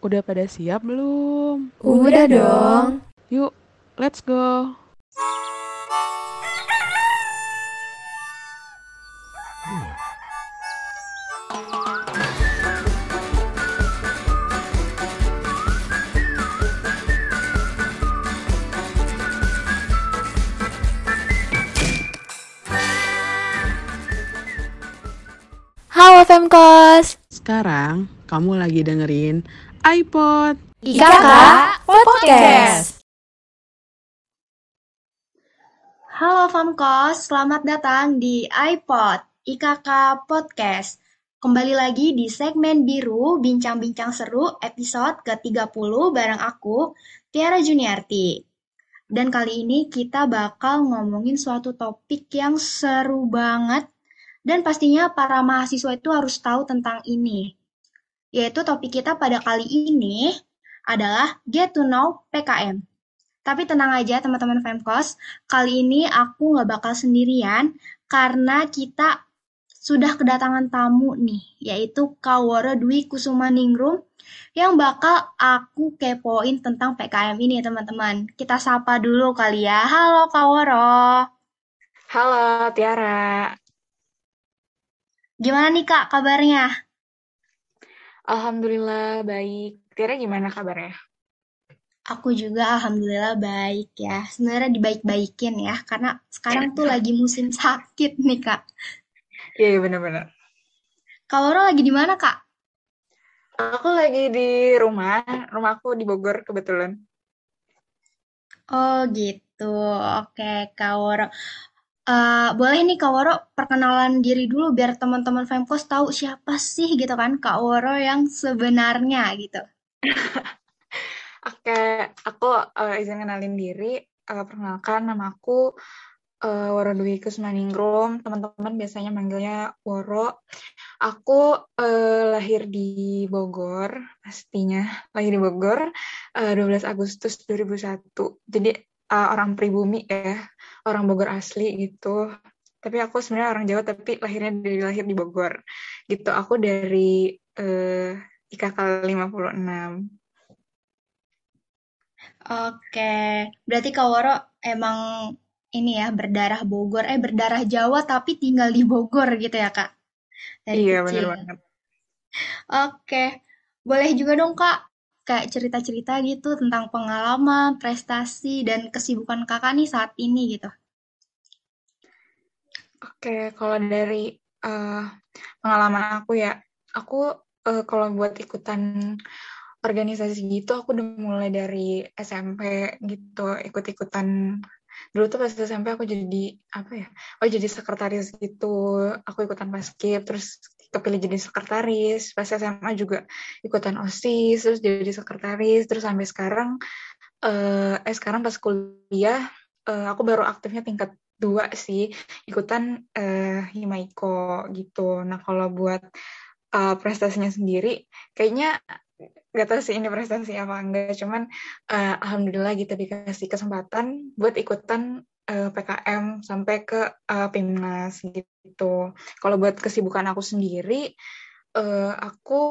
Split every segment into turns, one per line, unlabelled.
Udah pada siap belum?
Udah dong.
Yuk, let's go.
Halo Femkos.
Sekarang kamu lagi dengerin iPod.
IKK Podcast.
Halo Famkos, selamat datang di iPod IKK Podcast. Kembali lagi di segmen biru Bincang-Bincang Seru episode ke-30 bareng aku, Tiara Juniarti. Dan kali ini kita bakal ngomongin suatu topik yang seru banget dan pastinya para mahasiswa itu harus tahu tentang ini. Yaitu topik kita pada kali ini adalah Get to Know PKM. Tapi tenang aja teman-teman Femkos, kali ini aku nggak bakal sendirian karena kita sudah kedatangan tamu nih, yaitu Kaworo Dwi Kusuma Ningrum yang bakal aku kepoin tentang PKM ini teman-teman. Kita sapa dulu kali ya. Halo Kaworo.
Halo Tiara.
Gimana nih Kak kabarnya?
Alhamdulillah baik. Tiara gimana kabarnya?
Aku juga alhamdulillah baik ya. Sebenarnya dibaik-baikin ya, karena sekarang tuh lagi musim sakit nih Kak.
Iya, yeah, bener-bener.
Kak Loro lagi di mana Kak?
Aku lagi di rumah, rumahku di Bogor kebetulan.
Oh gitu, oke Kak Woro. Uh, boleh nih Kak Woro perkenalan diri dulu biar teman-teman Femkos tahu siapa sih gitu kan Kak Woro yang sebenarnya gitu.
Oke, aku uh, izin kenalin diri. Uh, perkenalkan nama aku uh, Woro Dwi Kusmaningrum. Teman-teman biasanya manggilnya Woro. Aku uh, lahir di Bogor, pastinya lahir di Bogor uh, 12 Agustus 2001. Jadi uh, orang pribumi ya, orang Bogor asli gitu. Tapi aku sebenarnya orang Jawa tapi lahirnya dari lahir di Bogor. Gitu. Aku dari uh, IKK 56.
Oke, berarti Kak Woro emang ini ya berdarah Bogor, eh berdarah Jawa tapi tinggal di Bogor gitu ya Kak?
Dari iya benar banget.
Oke, boleh juga dong Kak kayak cerita-cerita gitu tentang pengalaman, prestasi dan kesibukan Kakak nih saat ini gitu.
Oke, kalau dari uh, pengalaman aku ya, aku uh, kalau buat ikutan organisasi gitu aku udah mulai dari SMP gitu ikut-ikutan dulu tuh pas SMP aku jadi apa ya oh jadi sekretaris gitu aku ikutan basket terus kepilih jadi sekretaris pas SMA juga ikutan osis terus jadi sekretaris terus sampai sekarang eh, eh sekarang pas kuliah eh, aku baru aktifnya tingkat dua sih ikutan eh, himaiko gitu. Nah kalau buat uh, prestasinya sendiri kayaknya gak tahu sih ini prestasi apa enggak cuman uh, alhamdulillah gitu dikasih kesempatan buat ikutan uh, PKM sampai ke uh, Pimnas gitu kalau buat kesibukan aku sendiri uh, aku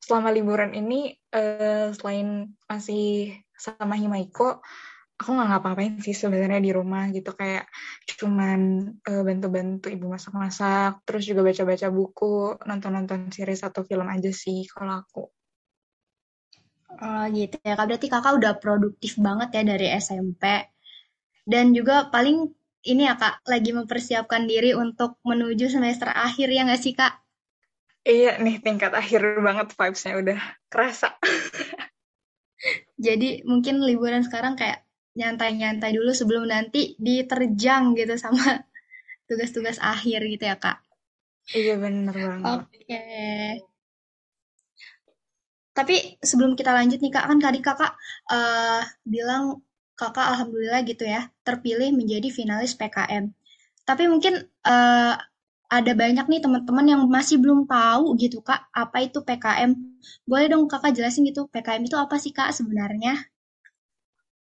selama liburan ini uh, selain masih sama Himaiko aku nggak ngapa-ngapain sih sebenarnya di rumah gitu kayak cuman uh, bantu-bantu ibu masak-masak terus juga baca-baca buku nonton-nonton series atau film aja sih kalau aku
Oh gitu ya, Kak. Berarti kakak udah produktif banget ya dari SMP. Dan juga paling ini ya Kak, lagi mempersiapkan diri untuk menuju semester akhir ya nggak sih Kak?
Iya nih, tingkat akhir banget vibes-nya udah kerasa.
Jadi mungkin liburan sekarang kayak nyantai-nyantai dulu sebelum nanti diterjang gitu sama tugas-tugas akhir gitu ya Kak?
Iya bener banget.
Oke. Okay. Tapi sebelum kita lanjut nih kak, kan tadi kakak uh, bilang kakak alhamdulillah gitu ya terpilih menjadi finalis PKM. Tapi mungkin uh, ada banyak nih teman-teman yang masih belum tahu gitu kak apa itu PKM. Boleh dong kakak jelasin gitu PKM itu apa sih kak sebenarnya?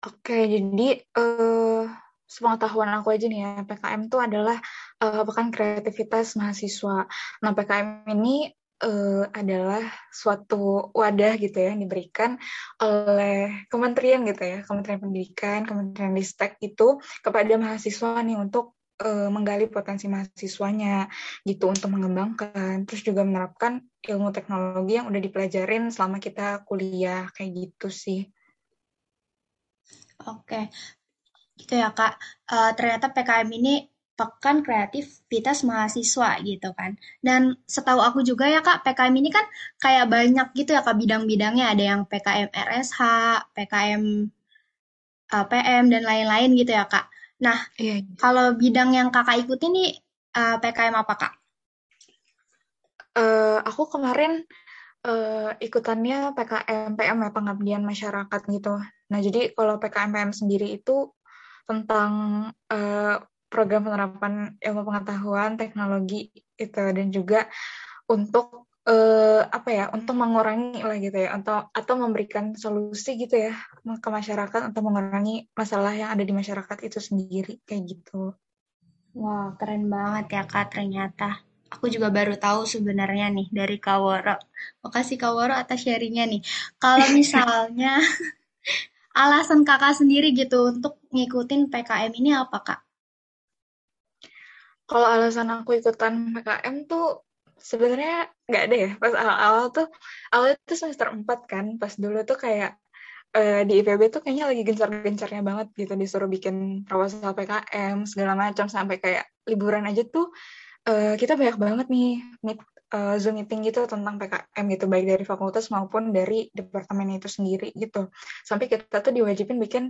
Oke, jadi uh, sepengetahuan aku aja nih ya, PKM itu adalah uh, pekan kreativitas mahasiswa. Nah, PKM ini uh, adalah suatu wadah gitu ya yang diberikan oleh kementerian gitu ya, Kementerian Pendidikan, Kementerian Ristek itu kepada mahasiswa nih untuk uh, menggali potensi mahasiswanya gitu untuk mengembangkan, terus juga menerapkan ilmu teknologi yang udah dipelajarin selama kita kuliah kayak gitu sih.
Oke, gitu ya kak. Uh, ternyata PKM ini pekan kreativitas mahasiswa gitu kan. Dan setahu aku juga ya Kak, PKM ini kan kayak banyak gitu ya Kak bidang-bidangnya. Ada yang PKM RSH, PKM uh, PM, dan lain-lain gitu ya Kak. Nah, iya. kalau bidang yang Kakak ikuti nih uh, PKM apa Kak?
Uh, aku kemarin uh, ikutannya PKM PM ya, pengabdian masyarakat gitu. Nah, jadi kalau PKM PM sendiri itu tentang uh, program penerapan ilmu pengetahuan teknologi itu dan juga untuk uh, apa ya untuk mengurangi lah gitu ya atau atau memberikan solusi gitu ya ke masyarakat untuk mengurangi masalah yang ada di masyarakat itu sendiri kayak gitu.
Wah keren banget ya kak ternyata. Aku juga baru tahu sebenarnya nih dari Kaworo. Makasih Kaworo atas sharingnya nih. Kalau misalnya alasan kakak sendiri gitu untuk ngikutin PKM ini apa kak?
Kalau alasan aku ikutan PKM tuh sebenarnya nggak ada ya pas awal-awal tuh awal itu semester 4 kan. Pas dulu tuh kayak uh, di IPB tuh kayaknya lagi gencar-gencarnya banget gitu. Disuruh bikin proposal PKM segala macam. Sampai kayak liburan aja tuh uh, kita banyak banget nih meet uh, Zoom meeting gitu tentang PKM gitu baik dari fakultas maupun dari departemen itu sendiri gitu sampai kita tuh diwajibin bikin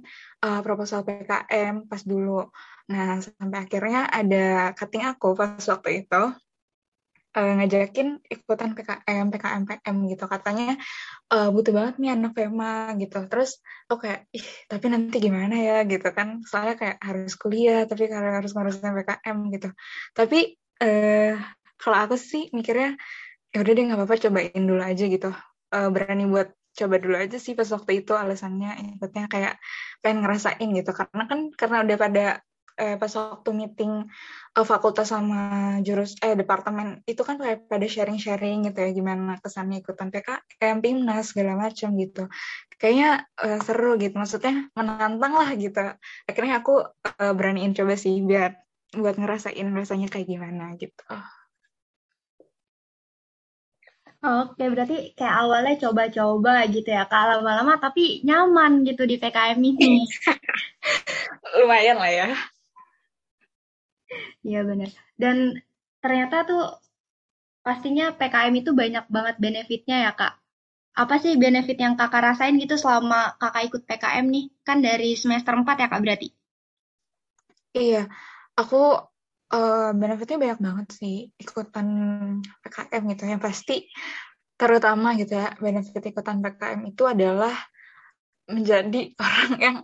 uh, proposal PKM pas dulu nah sampai akhirnya ada cutting aku pas waktu itu uh, ngajakin ikutan PKM, PKM, PM gitu. Katanya uh, butuh banget nih anak FEMA gitu. Terus oke, okay, ih tapi nanti gimana ya gitu kan. Soalnya kayak harus kuliah, tapi harus ngurusin PKM gitu. Tapi uh, kalau aku sih mikirnya ya udah deh nggak apa-apa cobain dulu aja gitu uh, berani buat coba dulu aja sih pas waktu itu alasannya ikutnya kayak pengen ngerasain gitu karena kan karena udah pada eh, pas waktu meeting uh, fakultas sama jurus eh departemen itu kan kayak pada sharing-sharing gitu ya gimana kesannya ikutan PKM, PIMNAS segala macam gitu. Kayaknya uh, seru gitu maksudnya menantang lah gitu. Akhirnya aku uh, beraniin coba sih biar buat ngerasain rasanya kayak gimana gitu.
Oke, berarti kayak awalnya coba-coba gitu ya, Kak. Lama-lama tapi nyaman gitu di PKM ini.
Lumayan lah ya.
Iya benar. Dan ternyata tuh pastinya PKM itu banyak banget benefitnya ya, Kak. Apa sih benefit yang Kakak rasain gitu selama Kakak ikut PKM nih? Kan dari semester 4 ya, Kak, berarti?
Iya. Aku uh, benefitnya banyak banget sih ikutan PKM gitu. Ya pasti terutama gitu ya benefit ikutan PKM itu adalah menjadi orang yang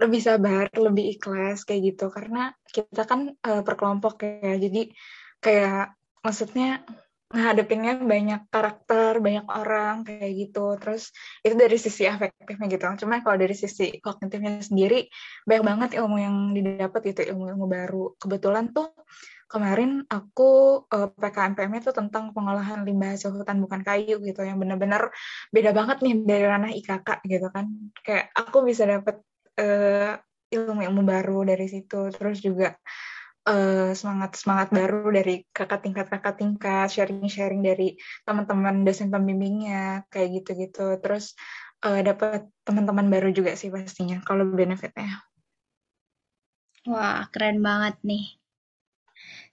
lebih sabar, lebih ikhlas kayak gitu. Karena kita kan uh, per kelompok ya. Jadi kayak maksudnya ngadepinnya banyak karakter, banyak orang kayak gitu. Terus itu dari sisi efektifnya gitu. Cuma kalau dari sisi kognitifnya sendiri banyak banget ilmu yang didapat gitu, ilmu-ilmu baru. Kebetulan tuh kemarin aku uh, PKMPM itu tentang pengolahan limbah hasil hutan bukan kayu gitu yang benar-benar beda banget nih dari ranah IKK gitu kan. Kayak aku bisa dapat uh, ilmu-ilmu baru dari situ. Terus juga uh, semangat semangat baru dari kakak tingkat kakak tingkat sharing sharing dari teman-teman dosen pembimbingnya kayak gitu gitu terus uh, dapat teman-teman baru juga sih pastinya kalau benefitnya.
Wah keren banget nih.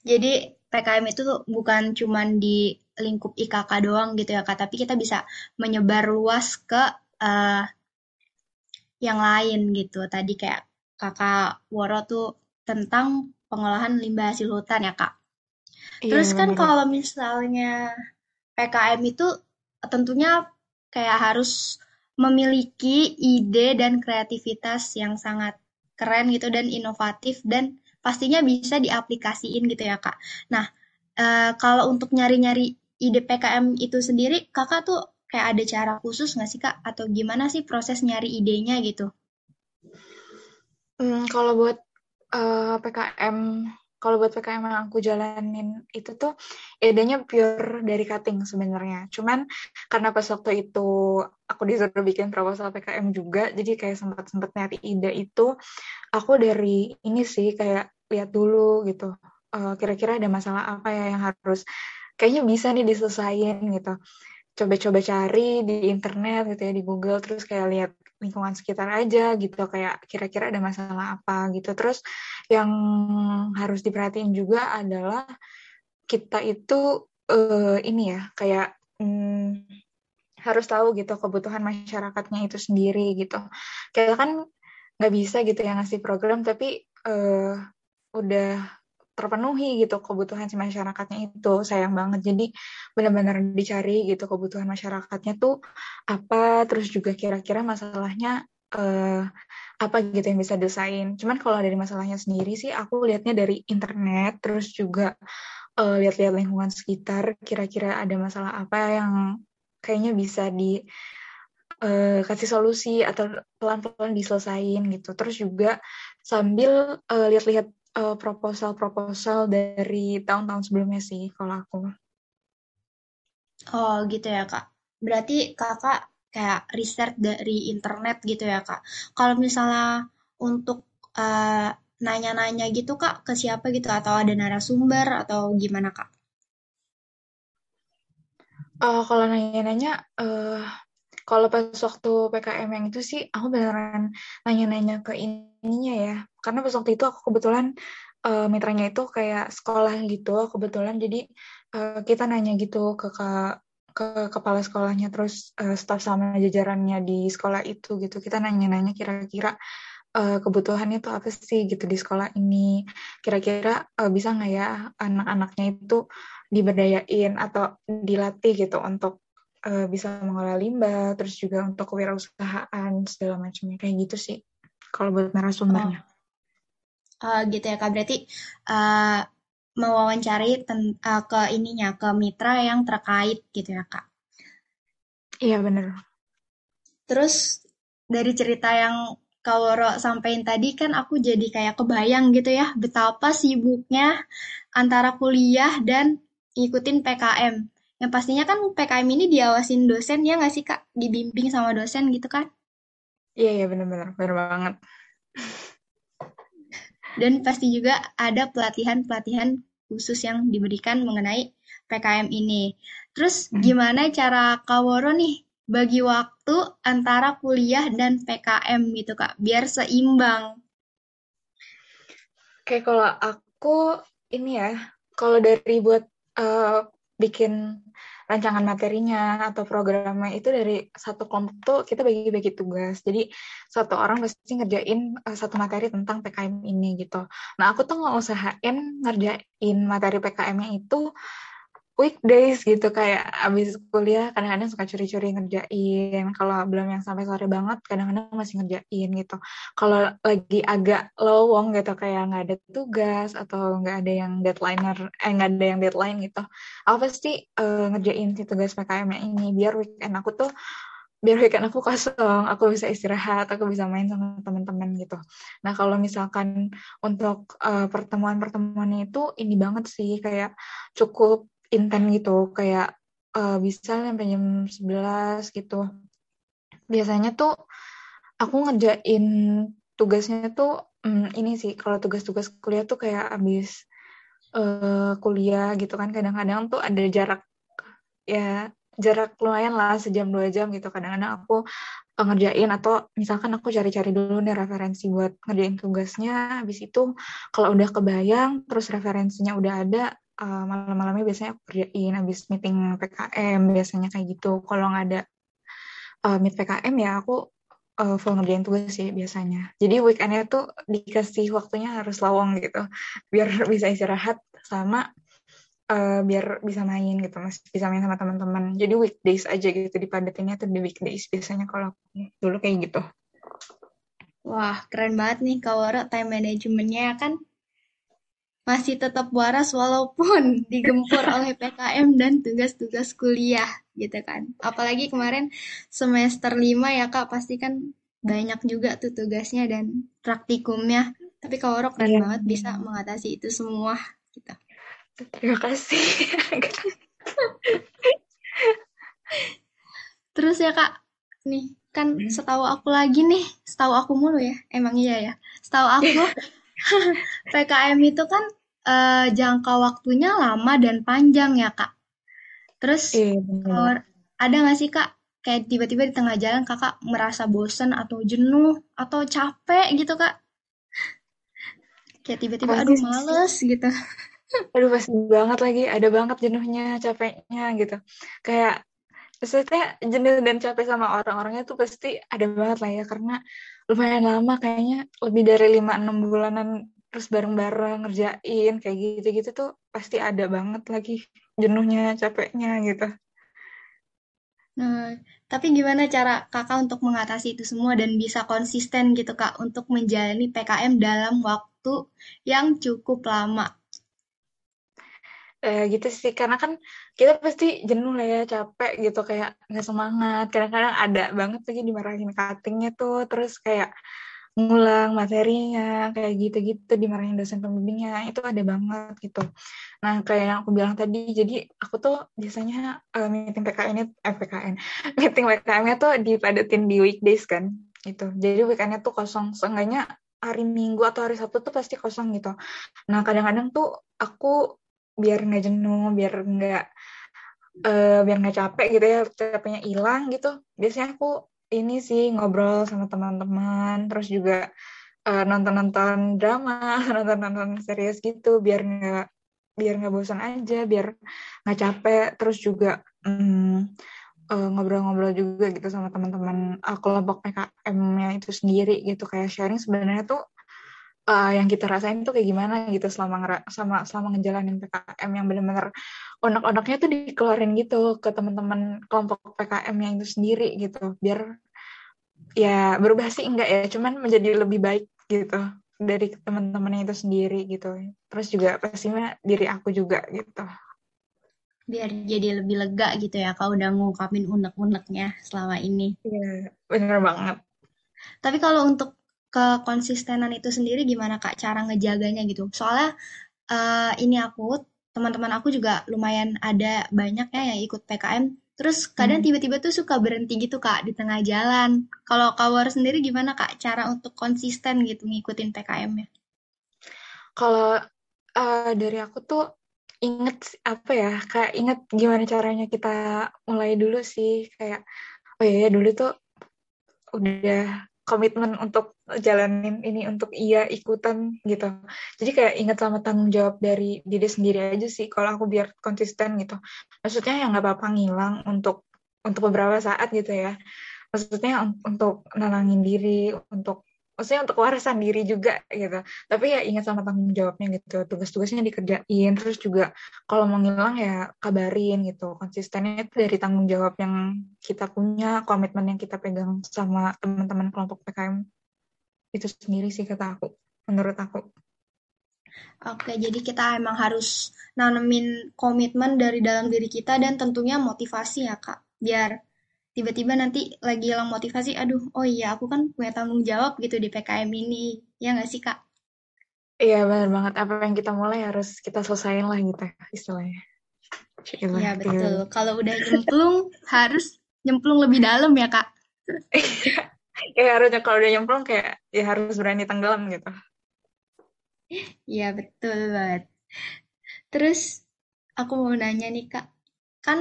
Jadi PKM itu bukan cuma di lingkup IKK doang gitu ya kak tapi kita bisa menyebar luas ke uh, yang lain gitu. Tadi kayak kakak Woro tuh tentang pengolahan limbah hasil hutan ya kak. Iya, Terus kan kalau misalnya PKM itu tentunya kayak harus memiliki ide dan kreativitas yang sangat keren gitu dan inovatif dan pastinya bisa diaplikasiin gitu ya kak. Nah e, kalau untuk nyari-nyari ide PKM itu sendiri kakak tuh kayak ada cara khusus nggak sih kak atau gimana sih proses nyari idenya gitu?
Hmm, kalau buat uh, eh, PKM kalau buat PKM yang aku jalanin itu tuh idenya pure dari cutting sebenarnya. Cuman karena pas waktu itu aku disuruh bikin proposal PKM juga, jadi kayak sempat-sempat nyari ide itu, aku dari ini sih kayak lihat dulu gitu. Uh, kira-kira ada masalah apa ya yang harus kayaknya bisa nih diselesaikan gitu. Coba-coba cari di internet gitu ya di Google terus kayak lihat lingkungan sekitar aja gitu kayak kira-kira ada masalah apa gitu. Terus yang harus diperhatiin juga adalah kita itu uh, ini ya kayak hmm, harus tahu gitu kebutuhan masyarakatnya itu sendiri gitu. Kita kan nggak bisa gitu ya ngasih program tapi uh, udah terpenuhi gitu kebutuhan si masyarakatnya itu. Sayang banget. Jadi benar-benar dicari gitu kebutuhan masyarakatnya tuh apa terus juga kira-kira masalahnya uh, apa gitu yang bisa desain cuman kalau dari masalahnya sendiri sih aku lihatnya dari internet terus juga uh, lihat-lihat lingkungan sekitar kira-kira ada masalah apa yang kayaknya bisa di uh, kasih solusi atau pelan-pelan diselesain gitu. Terus juga sambil uh, lihat-lihat uh, proposal-proposal dari tahun-tahun sebelumnya sih kalau aku.
Oh gitu ya kak. Berarti kakak kayak riset dari internet gitu ya kak. Kalau misalnya untuk uh, nanya-nanya gitu kak ke siapa gitu atau ada narasumber atau gimana kak?
Uh, kalau nanya-nanya, uh, kalau pas waktu PKM yang itu sih aku beneran nanya-nanya ke ininya ya karena pas waktu itu aku kebetulan uh, mitranya itu kayak sekolah gitu kebetulan jadi uh, kita nanya gitu ke ke, ke kepala sekolahnya terus uh, staf sama jajarannya di sekolah itu gitu. Kita nanya-nanya kira-kira uh, kebutuhannya tuh apa sih gitu di sekolah ini. Kira-kira uh, bisa nggak ya anak-anaknya itu diberdayain atau dilatih gitu untuk uh, bisa mengolah limbah terus juga untuk kewirausahaan segala macamnya. Kayak gitu sih kalau buat narasumbernya. Oh
uh, gitu ya kak berarti uh, mewawancari ten, uh, ke ininya ke mitra yang terkait gitu ya kak
iya bener
terus dari cerita yang Kaworo sampaikan tadi kan aku jadi kayak kebayang gitu ya betapa sibuknya antara kuliah dan ngikutin PKM. Yang pastinya kan PKM ini diawasin dosen ya nggak sih kak? Dibimbing sama dosen gitu kan?
Iya iya benar-benar benar banget
dan pasti juga ada pelatihan-pelatihan khusus yang diberikan mengenai PKM ini. Terus hmm. gimana cara Kaworo nih bagi waktu antara kuliah dan PKM gitu Kak, biar seimbang?
Oke, kalau aku ini ya, kalau dari buat uh, bikin rancangan materinya atau programnya itu dari satu kelompok tuh kita bagi-bagi tugas. Jadi satu orang pasti ngerjain uh, satu materi tentang PKM ini gitu. Nah aku tuh usahain ngerjain materi PKM-nya itu weekdays gitu kayak abis kuliah kadang-kadang suka curi-curi ngerjain. Kalau belum yang sampai sore banget kadang-kadang masih ngerjain gitu. Kalau lagi agak lowong gitu kayak nggak ada tugas atau nggak ada yang deadlineer eh nggak ada yang deadline gitu aku pasti uh, ngerjain si tugas PKM ini. Biar weekend aku tuh biar weekend aku kosong, aku bisa istirahat, aku bisa main sama teman-teman gitu. Nah kalau misalkan untuk uh, pertemuan-pertemuannya itu ini banget sih kayak cukup intent gitu kayak uh, bisa sampai jam 11 gitu. Biasanya tuh aku ngerjain tugasnya tuh um, ini sih kalau tugas-tugas kuliah tuh kayak abis uh, kuliah gitu kan kadang-kadang tuh ada jarak ya jarak lumayan lah sejam dua jam gitu. Kadang-kadang aku ngerjain atau misalkan aku cari-cari dulu nih referensi buat ngerjain tugasnya habis itu kalau udah kebayang terus referensinya udah ada uh, malam-malamnya biasanya aku kerjain habis meeting PKM biasanya kayak gitu. Kalau nggak ada uh, meet PKM ya aku uh, full ngerjain tugas sih biasanya. Jadi weekendnya tuh dikasih waktunya harus lawang gitu biar bisa istirahat sama uh, biar bisa main gitu mas. Bisa main sama teman-teman. Jadi weekdays aja gitu dipadatinnya tuh di weekdays biasanya kalau dulu kayak gitu.
Wah, keren banget nih kalau time managementnya kan masih tetap waras walaupun digempur oleh PKM dan tugas-tugas kuliah gitu kan. Apalagi kemarin semester 5 ya Kak, pasti kan banyak juga tuh tugasnya dan praktikumnya. Tapi Kak Waro keren
Iya.
banget bisa mengatasi itu semua gitu.
Terima kasih.
Terus ya Kak, nih kan
Hmm.
setahu aku lagi nih, setahu aku mulu ya, emang iya ya. Setahu aku PKM itu kan eh, jangka waktunya lama dan panjang ya Kak. Terus
Iya,
kalau ada nggak sih Kak, kayak tiba-tiba di tengah jalan Kakak merasa bosan atau jenuh atau capek gitu Kak? Kayak tiba-tiba aduh males gitu.
Aduh pasti banget lagi, ada banget jenuhnya, capeknya gitu. Kayak maksudnya jenuh dan capek sama orang-orangnya tuh pasti ada banget lah ya karena lumayan lama kayaknya lebih dari 5-6 bulanan terus bareng-bareng ngerjain kayak gitu-gitu tuh pasti ada banget lagi jenuhnya, capeknya gitu.
Nah, tapi gimana cara kakak untuk mengatasi itu semua dan bisa konsisten gitu kak untuk menjalani PKM dalam waktu yang cukup lama?
Eh, gitu sih. Karena kan kita pasti jenuh lah ya capek gitu kayak nggak semangat. Kadang-kadang ada banget lagi dimarahin cuttingnya tuh. Terus kayak ngulang materinya kayak gitu-gitu dimarahin dosen pembimbingnya. Itu ada banget gitu. Nah kayak yang aku bilang tadi jadi aku tuh biasanya eh, meeting PKN -nya, eh PKN meeting PKM-nya tuh dipadatin di weekdays kan gitu. Jadi weekendnya tuh kosong. Seenggaknya hari Minggu atau hari Sabtu tuh pasti kosong gitu. Nah kadang-kadang tuh aku biar nggak jenuh biar nggak eh, biar nggak capek gitu ya capeknya hilang gitu. Biasanya aku ini sih ngobrol sama teman-teman terus juga eh, nonton-nonton drama nonton-nonton serius gitu biar nggak biar nggak bosan aja biar nggak capek. Terus juga eh, ngobrol-ngobrol juga gitu sama teman-teman eh, kelompok PKM-nya itu sendiri gitu. Kayak sharing sebenarnya tuh uh, yang kita rasain tuh kayak gimana gitu selama sama selama ngejalanin PKM yang benar-benar onak-onaknya tuh dikeluarin gitu ke teman-teman kelompok PKM yang itu sendiri gitu. Biar ya berubah sih enggak ya. Cuman menjadi lebih baik gitu dari teman-teman yang itu sendiri gitu. Terus juga pastinya diri aku juga gitu.
Biar jadi lebih lega gitu ya kak udah ngungkapin unek-uneknya selama ini.
Iya bener banget.
Tapi kalau untuk kekonsistenan itu sendiri gimana kak cara ngejaganya gitu? Soalnya eh, ini aku, teman-teman aku juga lumayan ada banyak ya yang ikut PKM. Terus kadang
Hmm.
tiba-tiba tuh suka berhenti gitu kak di tengah jalan. Kalau kak War sendiri gimana kak cara untuk konsisten gitu ngikutin PKM-nya?
kalau uh, dari aku tuh inget apa ya kayak inget gimana caranya kita mulai dulu sih kayak oh iya ya dulu tuh udah komitmen untuk jalanin ini untuk iya ikutan gitu. Jadi kayak inget sama tanggung jawab dari diri sendiri aja sih kalau aku biar konsisten gitu. Maksudnya ya nggak apa-apa ngilang untuk untuk beberapa saat gitu ya. Maksudnya un- untuk nenangin diri untuk maksudnya untuk warisan diri juga gitu. Tapi ya ingat sama tanggung jawabnya gitu. Tugas-tugasnya dikerjain terus juga kalau mau ngilang ya kabarin gitu. Konsistennya itu dari tanggung jawab yang kita punya komitmen yang kita pegang sama teman-teman kelompok PKM itu sendiri sih kata aku menurut aku.
Oke, jadi kita emang harus nanemin komitmen dari dalam diri kita dan tentunya motivasi ya kak. Biar tiba-tiba nanti lagi hilang motivasi, aduh, oh iya aku kan punya tanggung jawab gitu di PKM ini. Ya nggak sih kak?
iya benar banget apa yang kita mulai harus kita selesaiin lah gitu istilahnya Cila,
Iya
gitu.
betul. Kalau udah nyemplung harus nyemplung lebih dalam ya kak.
ya harusnya kalau udah nyemplung kayak ya harus berani tenggelam gitu
Iya betul banget. Terus aku mau nanya nih kak, kan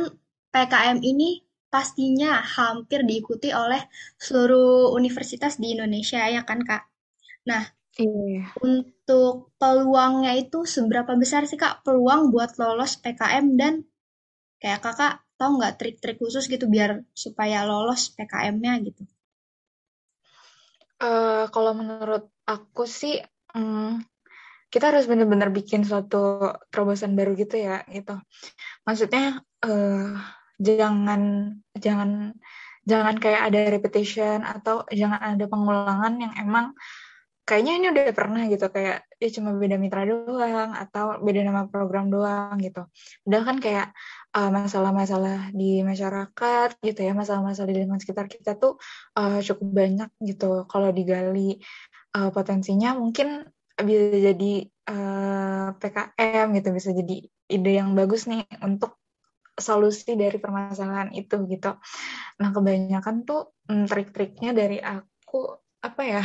PKM ini pastinya hampir diikuti oleh seluruh universitas di Indonesia ya kan kak? Nah,
iya
untuk peluangnya itu seberapa besar sih kak peluang buat lolos PKM dan kayak kakak tahu nggak trik-trik khusus gitu biar supaya lolos PKM-nya gitu?
Eh, kalau menurut aku sih, hmm, kita harus benar-benar bikin suatu terobosan baru gitu ya, gitu. Maksudnya eh, jangan jangan jangan kayak ada repetition atau jangan ada pengulangan yang emang kayaknya ini udah pernah gitu kayak ya cuma beda mitra doang atau beda nama program doang gitu. Udah kan kayak uh, masalah-masalah di masyarakat gitu ya, masalah-masalah di lingkungan sekitar kita tuh uh, cukup banyak gitu. Kalau digali uh, potensinya mungkin bisa jadi uh, eh, PKM gitu bisa jadi ide yang bagus nih untuk solusi dari permasalahan itu gitu. Nah kebanyakan tuh hmm, trik-triknya dari aku apa ya?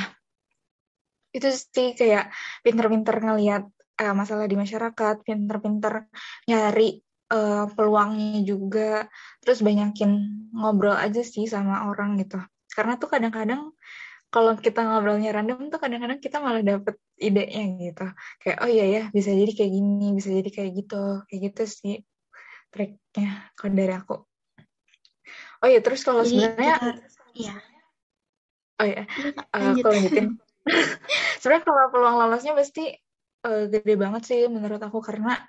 Itu sih kayak pinter-pinter ngelihat uh, masalah di masyarakat, pinter-pinter nyari uh, peluangnya juga, terus banyakin ngobrol aja sih sama orang gitu. Karena tuh kadang-kadang kalau kita ngobrolnya random tuh kadang-kadang kita malah dapet idenya gitu. Kayak oh iya ya bisa jadi kayak gini, bisa jadi kayak gitu, kayak gitu sih triknya kalau dari aku. Oh iya terus kalau sebenarnya, iya. Oh iya, uh, aku lanjutin. sebenarnya kalau peluang lolosnya pasti uh, gede banget sih menurut aku karena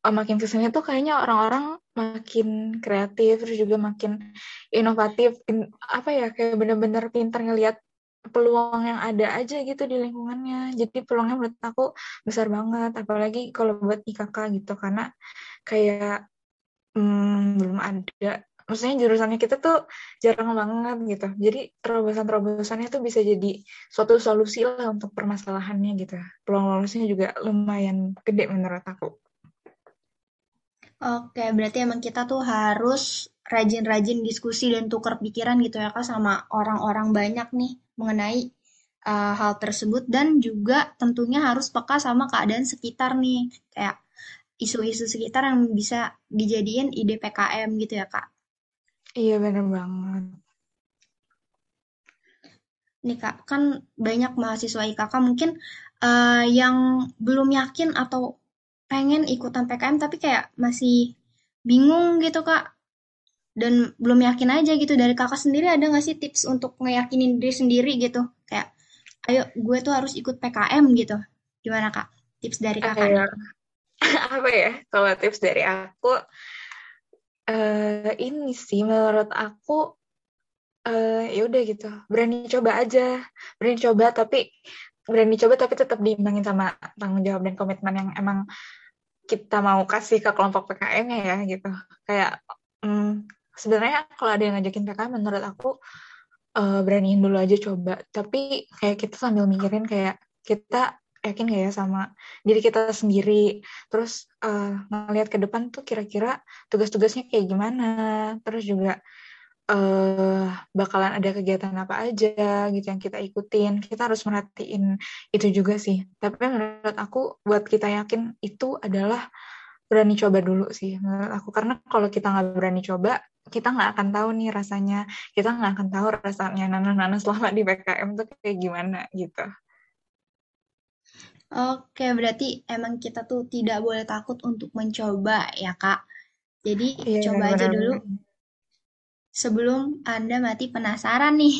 uh, makin ke sini tuh kayaknya orang-orang makin kreatif terus juga makin inovatif in, apa ya kayak bener-bener pintar ngelihat peluang yang ada aja gitu di lingkungannya. Jadi peluangnya menurut aku besar banget, apalagi kalau buat IKK gitu, karena kayak hmm, belum ada. Maksudnya jurusannya kita tuh jarang banget gitu. Jadi terobosan-terobosannya tuh bisa jadi suatu solusi lah untuk permasalahannya gitu. Peluang lolusnya juga lumayan gede menurut aku.
Oke, berarti emang kita tuh harus rajin-rajin diskusi dan tukar pikiran gitu ya kak sama orang-orang banyak nih mengenai uh, hal tersebut dan juga tentunya harus peka sama keadaan sekitar nih kayak isu-isu sekitar yang bisa dijadiin ide PKM gitu ya kak.
Iya bener banget.
Nih kak, kan banyak mahasiswa IKK mungkin uh, yang belum yakin atau pengen ikutan PKM tapi kayak masih bingung gitu kak dan belum yakin aja gitu dari kakak sendiri ada nggak sih tips untuk ngeyakinin diri sendiri gitu kayak ayo gue tuh harus ikut PKM gitu gimana kak tips dari kakak
ya. apa ya kalau tips dari aku uh, ini sih menurut aku uh, ya udah gitu berani coba aja berani coba tapi berani coba tapi tetap diimbangin sama tanggung jawab dan komitmen yang emang kita mau kasih ke kelompok PKM ya gitu. Kayak hmm, sebenarnya kalau ada yang ngajakin PKM menurut aku uh, beraniin dulu aja coba. Tapi kayak kita sambil mikirin kayak kita yakin gak ya sama diri kita sendiri? Terus uh, ngelihat ke depan tuh kira-kira tugas-tugasnya kayak gimana? Terus juga uh, bakalan ada kegiatan apa aja gitu yang kita ikutin? Kita harus merhatiin itu juga sih. Tapi menurut aku buat kita yakin itu adalah berani coba dulu sih menurut aku. Karena kalau kita nggak berani coba kita nggak akan tahu nih rasanya. Kita nggak akan tahu rasanya nana-nana selama di PKM tuh kayak gimana gitu
Oke, berarti emang kita tuh tidak boleh takut untuk mencoba ya, Kak. Jadi iya, coba aja dulu sebelum Anda mati penasaran nih.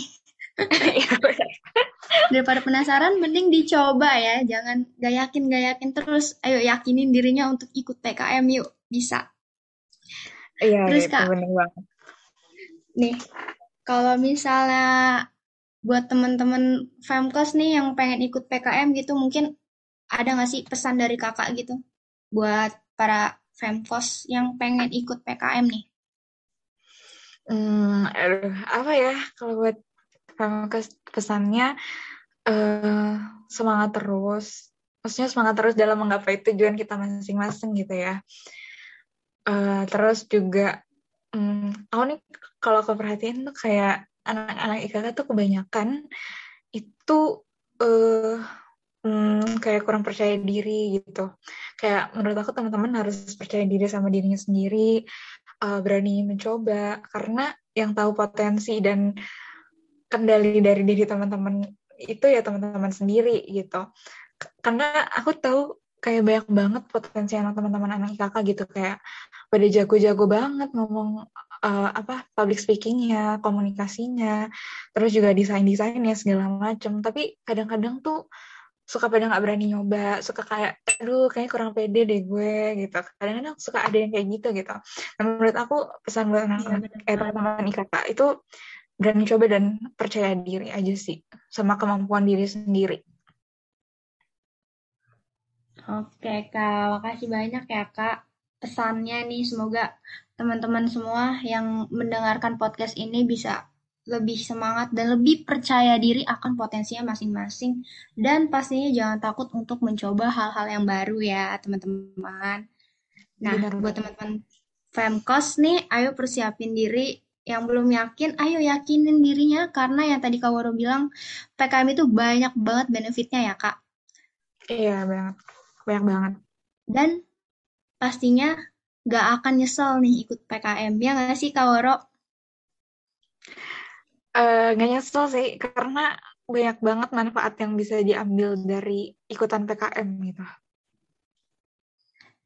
Iya, Daripada penasaran, mending dicoba ya. Jangan gak yakin, gak yakin terus. Ayo yakinin dirinya untuk ikut PKM yuk. Bisa.
Iya, Terus Kak, bener banget.
Nih, kalau misalnya buat teman-teman Femkos nih yang pengen ikut PKM gitu, mungkin ada nggak sih pesan dari kakak gitu buat para Femkos yang pengen ikut PKM nih?
Hmm, apa ya kalau buat Femkos pesannya uh, semangat terus, maksudnya semangat terus dalam menggapai tujuan kita masing-masing gitu ya. Uh, terus juga, um, aku nih kalau aku perhatiin tuh kayak anak-anak IKK tuh kebanyakan itu uh, um, kayak kurang percaya diri gitu. Kayak menurut aku teman-teman harus percaya diri sama dirinya sendiri, uh, berani mencoba karena yang tahu potensi dan kendali dari diri teman-teman itu ya teman-teman sendiri gitu. Karena aku tahu kayak banyak banget potensi anak teman-teman anak IKK gitu kayak pada jago-jago banget ngomong uh, apa public speakingnya, komunikasinya, terus juga desain-desainnya segala macam. Tapi kadang-kadang tuh suka pada nggak berani nyoba, suka kayak, aduh kayaknya kurang pede deh gue gitu. Kadang-kadang suka ada yang kayak gitu gitu. Nah, menurut aku pesan buat anak-anak eh, teman-teman IKK itu berani coba dan percaya diri aja sih sama kemampuan diri sendiri.
Oke Kak, makasih banyak ya Kak pesannya nih. Semoga teman-teman semua yang mendengarkan podcast ini bisa lebih semangat dan lebih percaya diri akan potensinya masing-masing dan pastinya jangan takut untuk mencoba hal-hal yang baru ya teman-teman. Nah,
Benar
buat teman-teman Femkos nih, ayo persiapin diri. Yang belum yakin, ayo yakinin dirinya karena yang tadi Kak Waro bilang PKM itu banyak banget benefitnya ya Kak.
Iya, banget. Banyak banget.
Dan pastinya gak akan nyesel nih ikut PKM. Ya nggak sih Kak Waro?
Eh, nggak nyesel sih, karena banyak banget manfaat yang bisa diambil dari ikutan PKM gitu.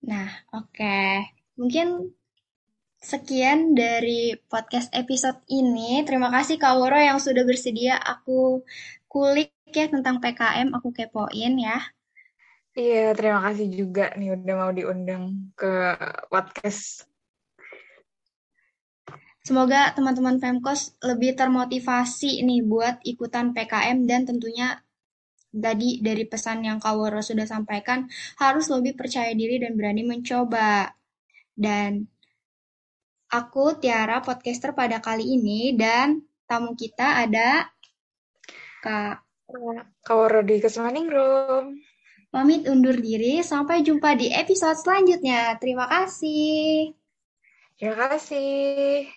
Nah, oke. Mungkin sekian dari podcast episode ini. Terima kasih Kak Woro yang sudah bersedia aku kulik ya tentang PKM, aku kepoin ya.
Iya, terima kasih juga nih udah mau diundang ke podcast.
Semoga teman-teman Femkos lebih termotivasi nih buat ikutan PKM dan tentunya tadi dari pesan yang Kak Woro sudah sampaikan harus lebih percaya diri dan berani mencoba. Dan aku Tiara podcaster pada kali ini dan tamu kita ada Kak
Kawaro di Kesemaning Room.
Pamit undur diri, sampai jumpa di episode selanjutnya. Terima kasih.
Terima kasih.